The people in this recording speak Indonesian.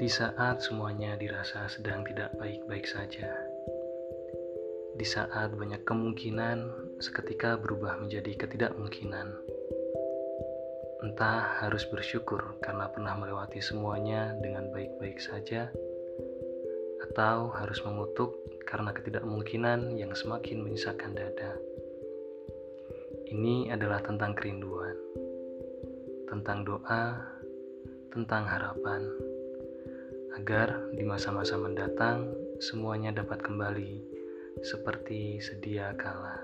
Di saat semuanya dirasa sedang tidak baik-baik saja, di saat banyak kemungkinan seketika berubah menjadi ketidakmungkinan, entah harus bersyukur karena pernah melewati semuanya dengan baik-baik saja, atau harus mengutuk karena ketidakmungkinan yang semakin menyisakan dada. Ini adalah tentang kerinduan, tentang doa, tentang harapan, agar di masa-masa mendatang semuanya dapat kembali seperti sedia kala.